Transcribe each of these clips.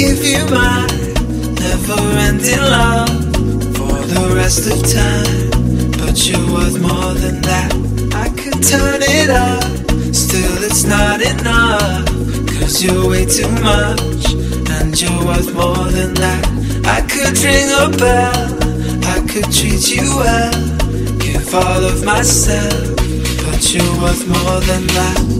give you my never ending love for the rest of time. But you're worth more than that. I could turn it up, still it's not enough. Cause you're way too much, and you're worth more than that. I could ring a bell, I could treat you well, give all of myself. But you're worth more than that.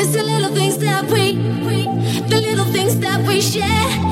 It's the little things that we, we the little things that we share.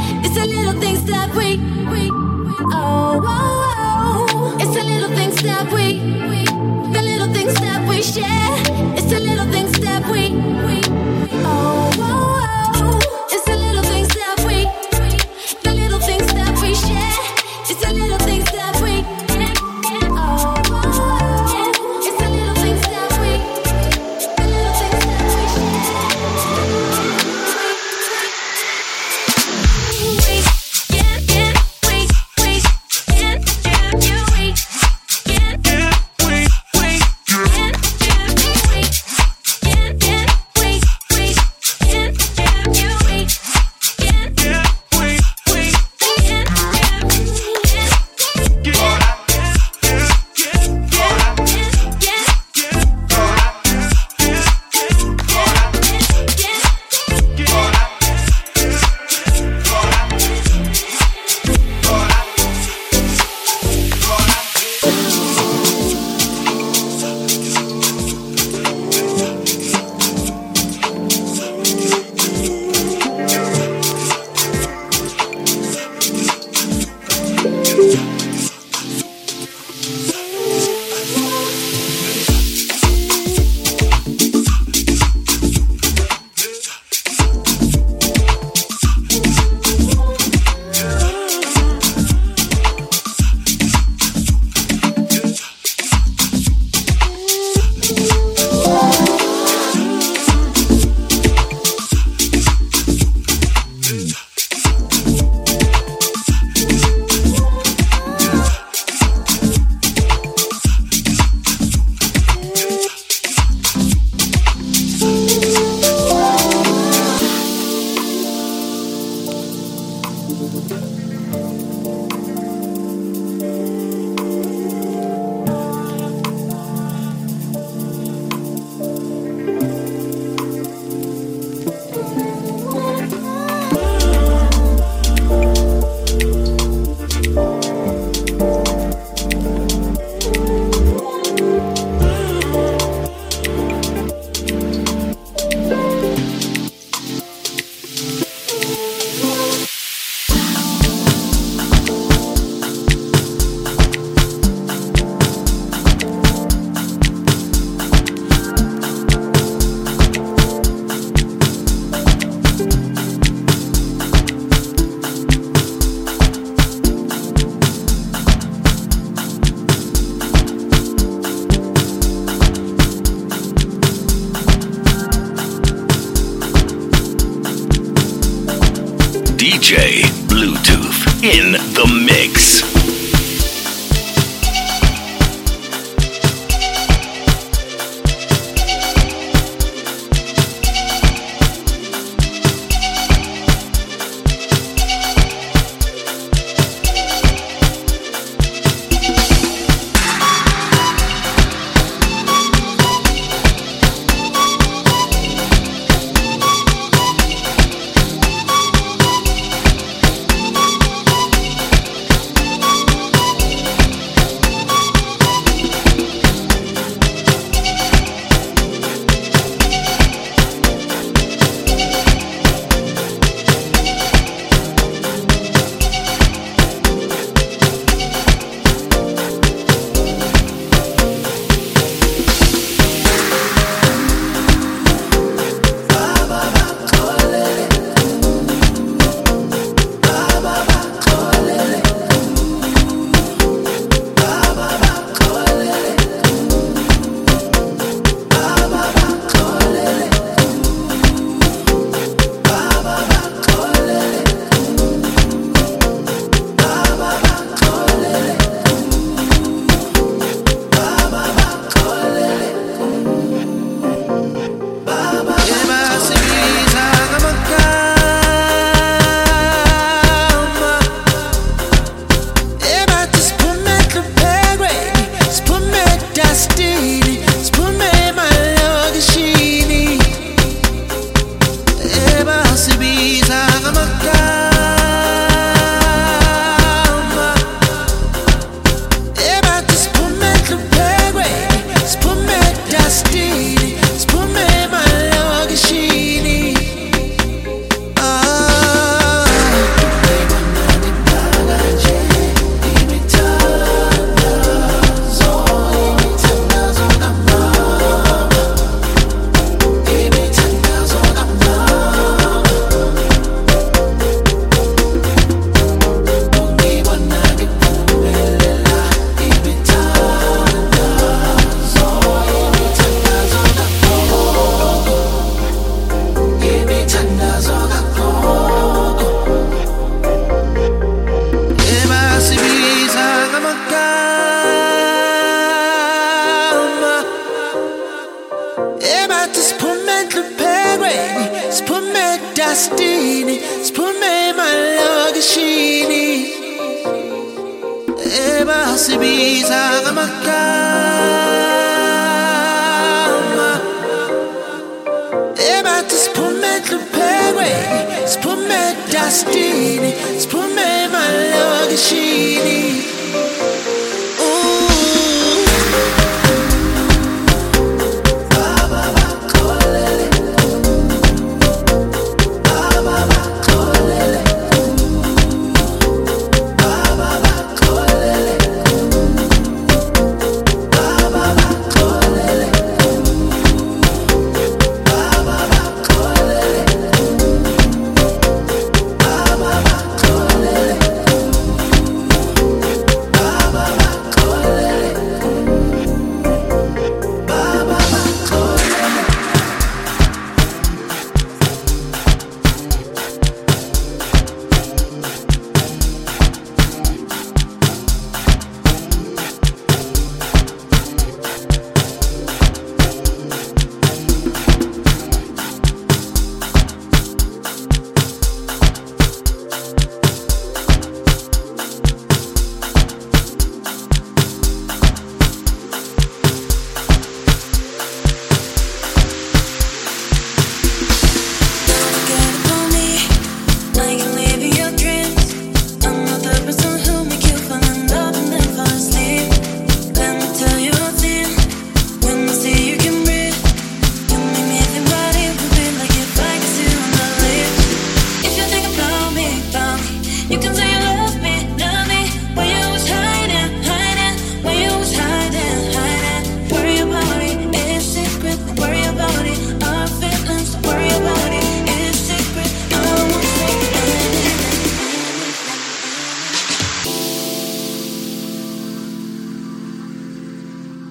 Siphume hluphekweni siphume dastini siphume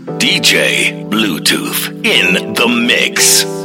DJ Bluetooth in the mix.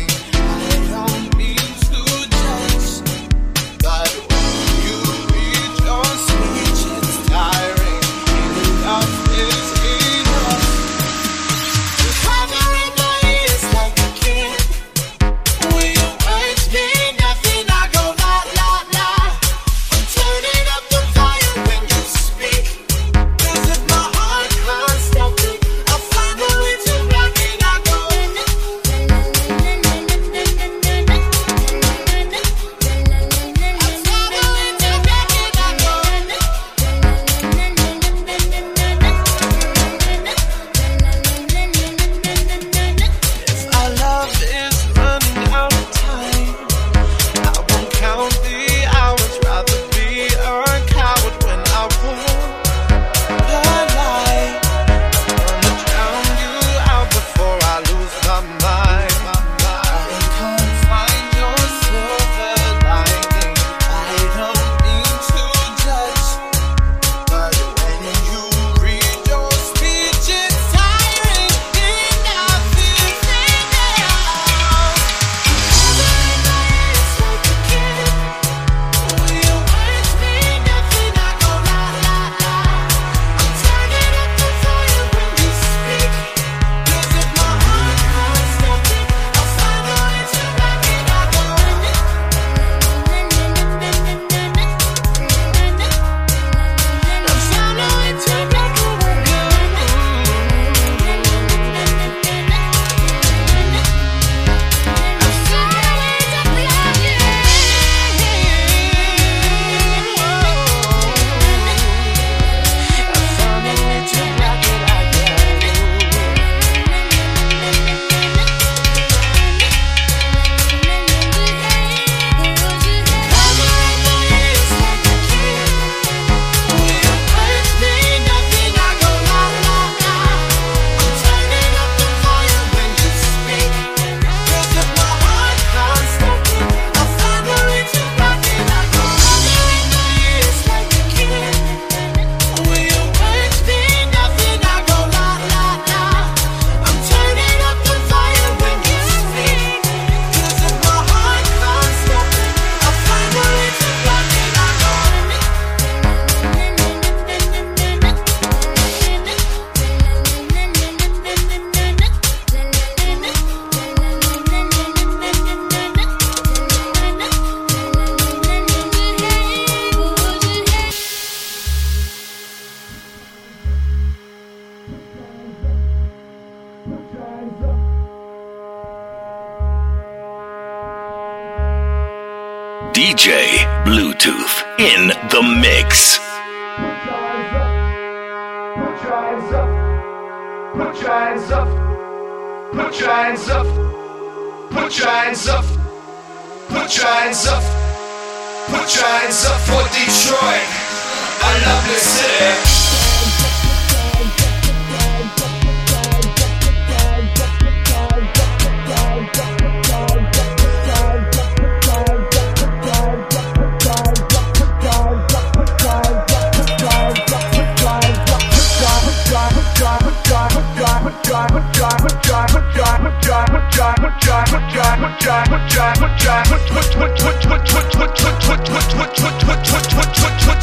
mix. Put your hands up. Put your hands up. Put your hands up. Put your hands up. Put your hands up. Put your hands up for Detroit. I love this city.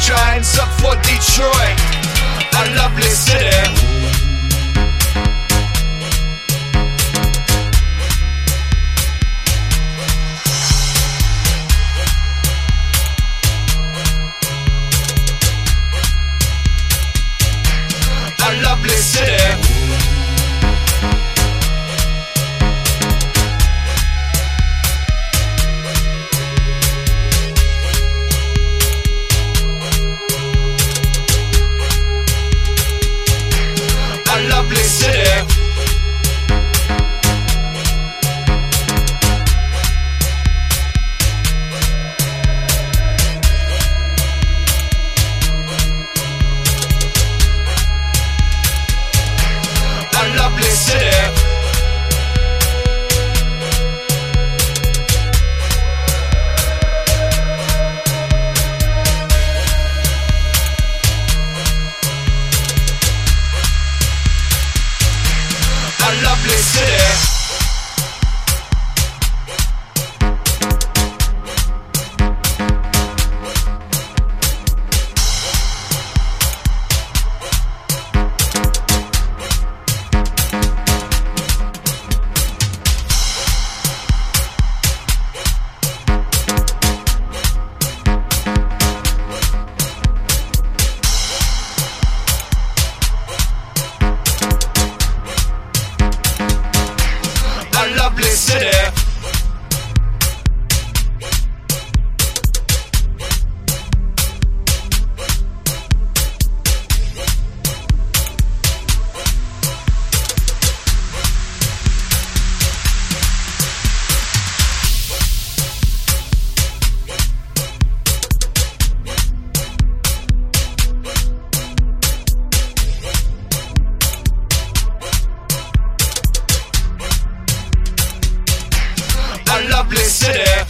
Giants up for Detroit, a lovely city. Yeah.